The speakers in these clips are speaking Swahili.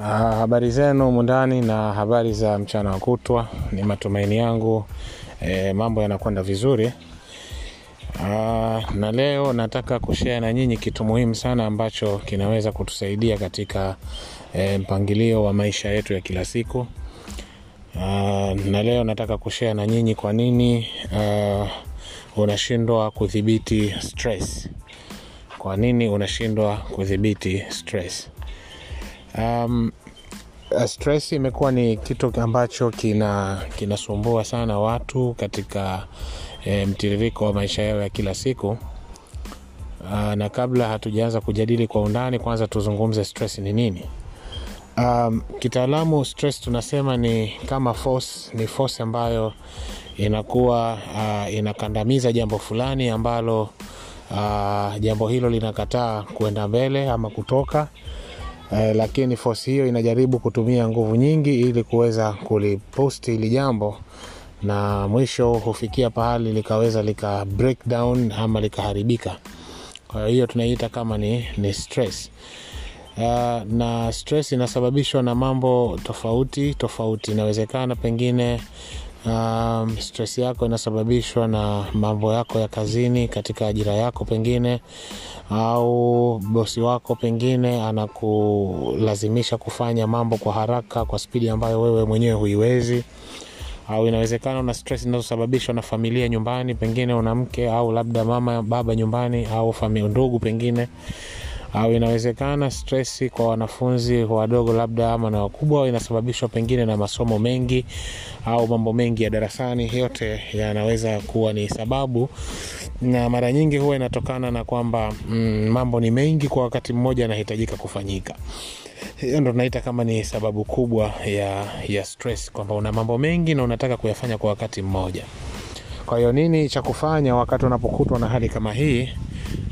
Ah, habari zenu mundani na habari za mchana wa kutwa. Ni matumaini yangu e, mambo yanakwenda vizuri. Uh, na leo nataka kushare na nyinyi kitu muhimu sana ambacho kinaweza kutusaidia katika e, mpangilio wa maisha yetu ya kila siku. Uh, na leo nataka kushare na nyinyi kwa nini uh, unashindwa kudhibiti stress. Kwa nini unashindwa kudhibiti stress? Um, uh, stress imekuwa ni kitu ambacho kina kinasumbua sana watu katika e, mtiririko wa maisha yao ya kila siku. Uh, na kabla hatujaanza kujadili kwa undani, kwanza tuzungumze stress ni nini. Um, kitaalamu stress tunasema ni kama force, ni force ambayo inakuwa uh, inakandamiza jambo fulani ambalo uh, jambo hilo linakataa kuenda mbele ama kutoka eh, lakini force hiyo inajaribu kutumia nguvu nyingi ili kuweza kuliposti hili jambo na mwisho hufikia pahali likaweza lika break down ama likaharibika. Kwa hiyo tunaiita kama ni, ni stress. Uh, na stress inasababishwa na mambo tofauti tofauti. Inawezekana pengine um, stress yako inasababishwa na mambo yako ya kazini katika ajira yako pengine au bosi wako pengine anakulazimisha kufanya mambo kwa haraka kwa spidi ambayo wewe mwenyewe huiwezi. Au inawezekana una stress inazosababishwa na familia nyumbani pengine una mke au labda mama baba nyumbani au ndugu pengine au inawezekana stresi kwa wanafunzi wadogo labda ama na wakubwa inasababishwa pengine na masomo mengi au mambo mengi ya darasani. Yote yanaweza kuwa ni sababu. Na mara nyingi huwa inatokana na kwamba mm, mambo ni mengi kwa wakati mmoja yanahitajika kufanyika. Hiyo ndo tunaita kama ni sababu kubwa ya, ya stress kwamba una mambo mengi na unataka kuyafanya kwa wakati mmoja. Kwa hiyo nini cha kufanya wakati unapokutwa na hali kama hii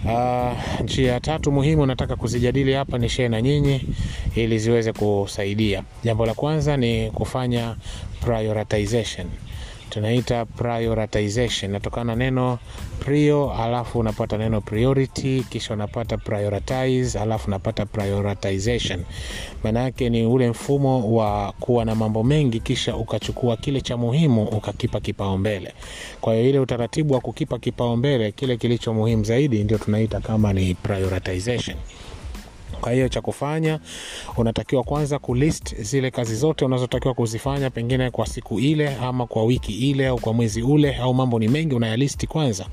Uh, njia tatu muhimu nataka kuzijadili hapa ni share na nyinyi ili ziweze kusaidia. Jambo la kwanza ni kufanya prioritization. Tunaita prioritization, natokana neno prio, alafu unapata neno priority, kisha unapata prioritize, alafu unapata prioritization. Maana yake ni ule mfumo wa kuwa na mambo mengi, kisha ukachukua kile cha muhimu ukakipa kipaumbele. Kwa hiyo ile utaratibu wa kukipa kipaumbele kile kilicho muhimu zaidi ndio tunaita kama ni prioritization kwa hiyo cha kufanya unatakiwa kwanza kulist zile kazi zote unazotakiwa kuzifanya pengine kwa siku ile ama kwa wiki ile au kwa mwezi ule au mambo ni mengi unayalisti kwanza.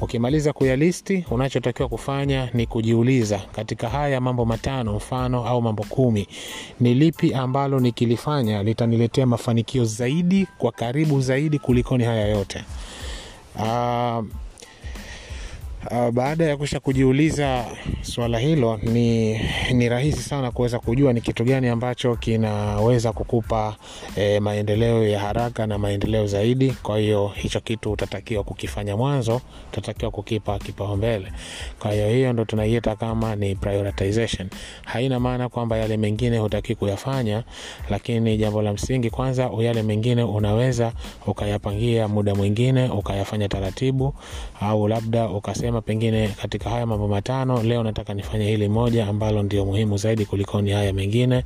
Ukimaliza kuyalisti unachotakiwa kufanya ni kujiuliza katika haya mambo matano mfano au mambo kumi ni lipi ambalo nikilifanya litaniletea mafanikio zaidi kwa karibu zaidi kulikoni haya yote? Uh, Uh, baada ya kusha kujiuliza swala hilo ni, ni rahisi sana kuweza kujua ni kitu gani ambacho kinaweza kukupa eh, maendeleo ya haraka na maendeleo zaidi. Kwa hiyo hicho kitu utatakiwa kukifanya mwanzo utatakiwa kukipa kipaumbele. Kwa hiyo hiyo ndo tunaiita kama ni prioritization. Haina maana kwamba yale mengine hutaki kuyafanya lakini jambo la msingi kwanza yale mengine unaweza ukayapangia muda mwingine ukayafanya taratibu au labda ukasema pengine katika haya mambo matano. Leo nataka nifanye hili moja ambalo ndio muhimu zaidi kulikoni haya mengine.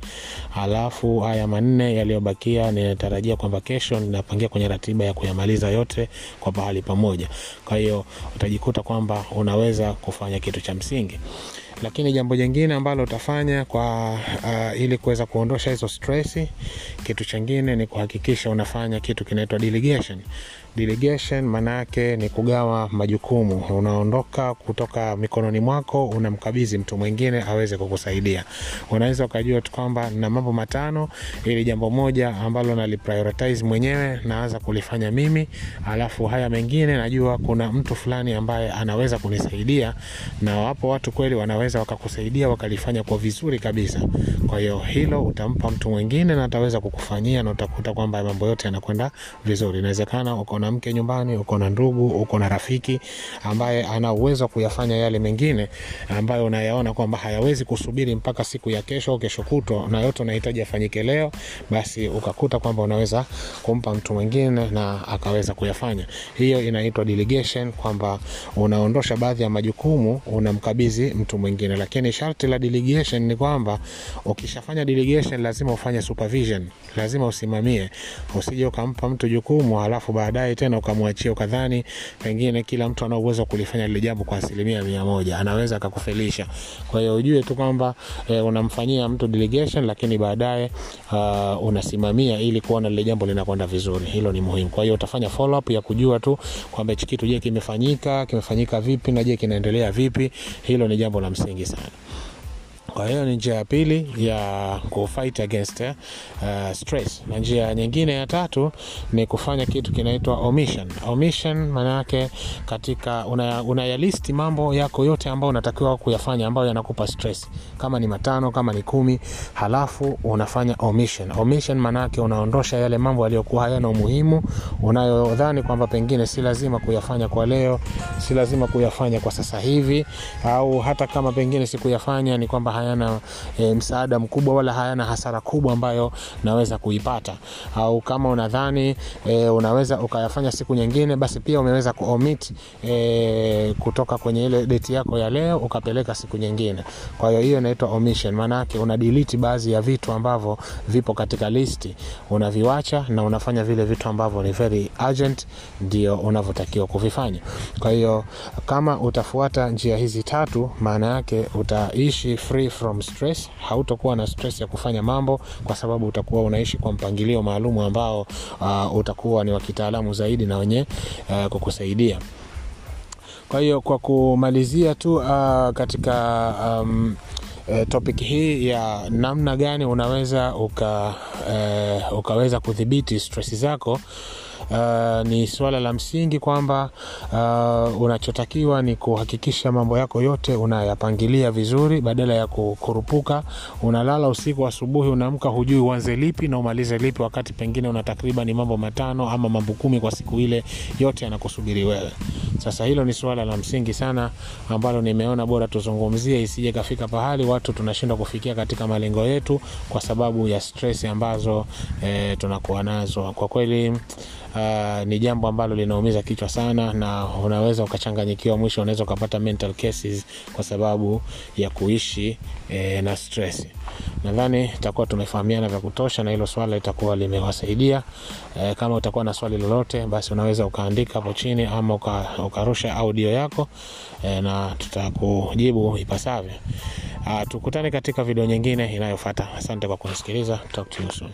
Alafu haya manne yaliyobakia ninatarajia kwamba kesho ninapangia kwenye ratiba ya kuyamaliza yote kwa pahali pamoja. Kwa hiyo utajikuta kwamba unaweza kufanya kitu cha msingi lakini jambo jingine ambalo utafanya kwa uh, ili kuweza kuondosha hizo stress kitu chingine ni kuhakikisha unafanya kitu kinaitwa delegation. Delegation maana ni kugawa majukumu. Unaondoka kutoka mikononi mwako unamkabidhi mtu mwingine aweze kukusaidia. Unaweza ukajua kwamba na mambo matano ili jambo moja ambalo naliprioritize mwenyewe naanza kulifanya mimi. Alafu haya mengine najua kuna mtu fulani ambaye anaweza kunisaidia na wapo watu kweli wanaweza wakakusaidia wakalifanya kwa vizuri kabisa. Kwa hiyo hilo utampa mtu mwingine na ataweza kukufanyia na utakuta kwamba mambo yote yanakwenda vizuri. Inawezekana uko na mke nyumbani, uko na ndugu, uko na rafiki ambaye ana uwezo kuyafanya yale mengine ambayo unayaona kwamba hayawezi kusubiri mpaka siku ya kesho kesho kutwa, na yote unahitaji afanyike leo, basi ukakuta kwamba unaweza kumpa mtu mwingine na akaweza kuyafanya. Hiyo inaitwa delegation, kwamba unaondosha baadhi ya majukumu unamkabidhi mtu mwingine, lakini sharti la delegation ni kwamba ukishafanya delegation lazima ufanye supervision, lazima usimamie, usije ukampa mtu jukumu halafu baadaye tena ukamwachia ukadhani pengine kila mtu ana uwezo kulifanya lile jambo kwa asilimia mia moja, anaweza akakufelisha. Kwa hiyo ujue tu kwamba e, unamfanyia mtu delegation, lakini baadaye uh, unasimamia ili kuona lile jambo linakwenda vizuri. Hilo ni muhimu. Kwa hiyo utafanya follow up ya kujua tu kwamba hichi kitu je, kimefanyika kimefanyika vipi na je kinaendelea vipi. Hilo ni jambo la msingi sana. Kwa hiyo ni njia ya pili ya kufight against uh, stress, na njia nyingine ya tatu ni kufanya kitu kinaitwa omission. Omission maana yake katika unayalisti una mambo yako yote ambayo unatakiwa kuyafanya ambayo yanakupa stress, kama ni matano, kama ni kumi, halafu unafanya omission. Omission maana yake unaondosha yale mambo yaliyokuwa hayana umuhimu, unayodhani kwamba pengine si lazima kuyafanya kwa leo, si lazima kuyafanya kwa sasa hivi, au hata kama pengine sikuyafanya ni kwamba hayana e, msaada mkubwa wala hayana hasara kubwa ambayo naweza kuipata, au kama unadhani e, unaweza ukayafanya siku nyingine, basi pia umeweza kuomit e, kutoka kwenye ile date yako ya leo ukapeleka siku nyingine. Kwa hiyo hiyo inaitwa omission, maana yake una delete baadhi ya vitu ambavyo vipo katika listi, unaviwacha na unafanya vile vitu ambavyo ni very urgent, ndio unavyotakiwa kuvifanya. Kwa hiyo kama utafuata njia hizi tatu, maana yake utaishi free from stress. Hautakuwa na stress ya kufanya mambo kwa sababu utakuwa unaishi kwa mpangilio maalum ambao uh, utakuwa ni wa kitaalamu zaidi na wenye uh, kukusaidia. Kwa hiyo kwa kumalizia tu uh, katika um, uh, topic hii ya namna gani unaweza uka, uh, ukaweza kudhibiti stress zako Uh, ni suala la msingi kwamba uh, unachotakiwa ni kuhakikisha mambo yako yote unayapangilia vizuri, badala ya kukurupuka. Unalala usiku, asubuhi unaamka, hujui uanze lipi na umalize lipi, wakati pengine una takriban mambo matano ama mambo kumi kwa siku ile, yote yanakusubiri wewe. Sasa hilo ni suala la msingi sana ambalo nimeona bora tuzungumzie, isije kafika pahali watu tunashindwa kufikia katika malengo yetu kwa sababu ya stress ambazo e, tunakuwa nazo. Kwa kweli Uh, ni jambo ambalo linaumiza kichwa sana, na unaweza ukachanganyikiwa, mwisho unaweza ukapata mental cases kwa sababu ya kuishi eh, na stress. Nadhani tutakuwa tumefahamiana vya kutosha na hilo swala litakuwa limewasaidia. E, kama utakuwa na swali lolote, basi unaweza ukaandika hapo chini ama uka, ukarusha audio yako e, na tutakujibu ipasavyo. Tukutane katika video nyingine inayofuata. Asante kwa kunisikiliza. Talk to you soon.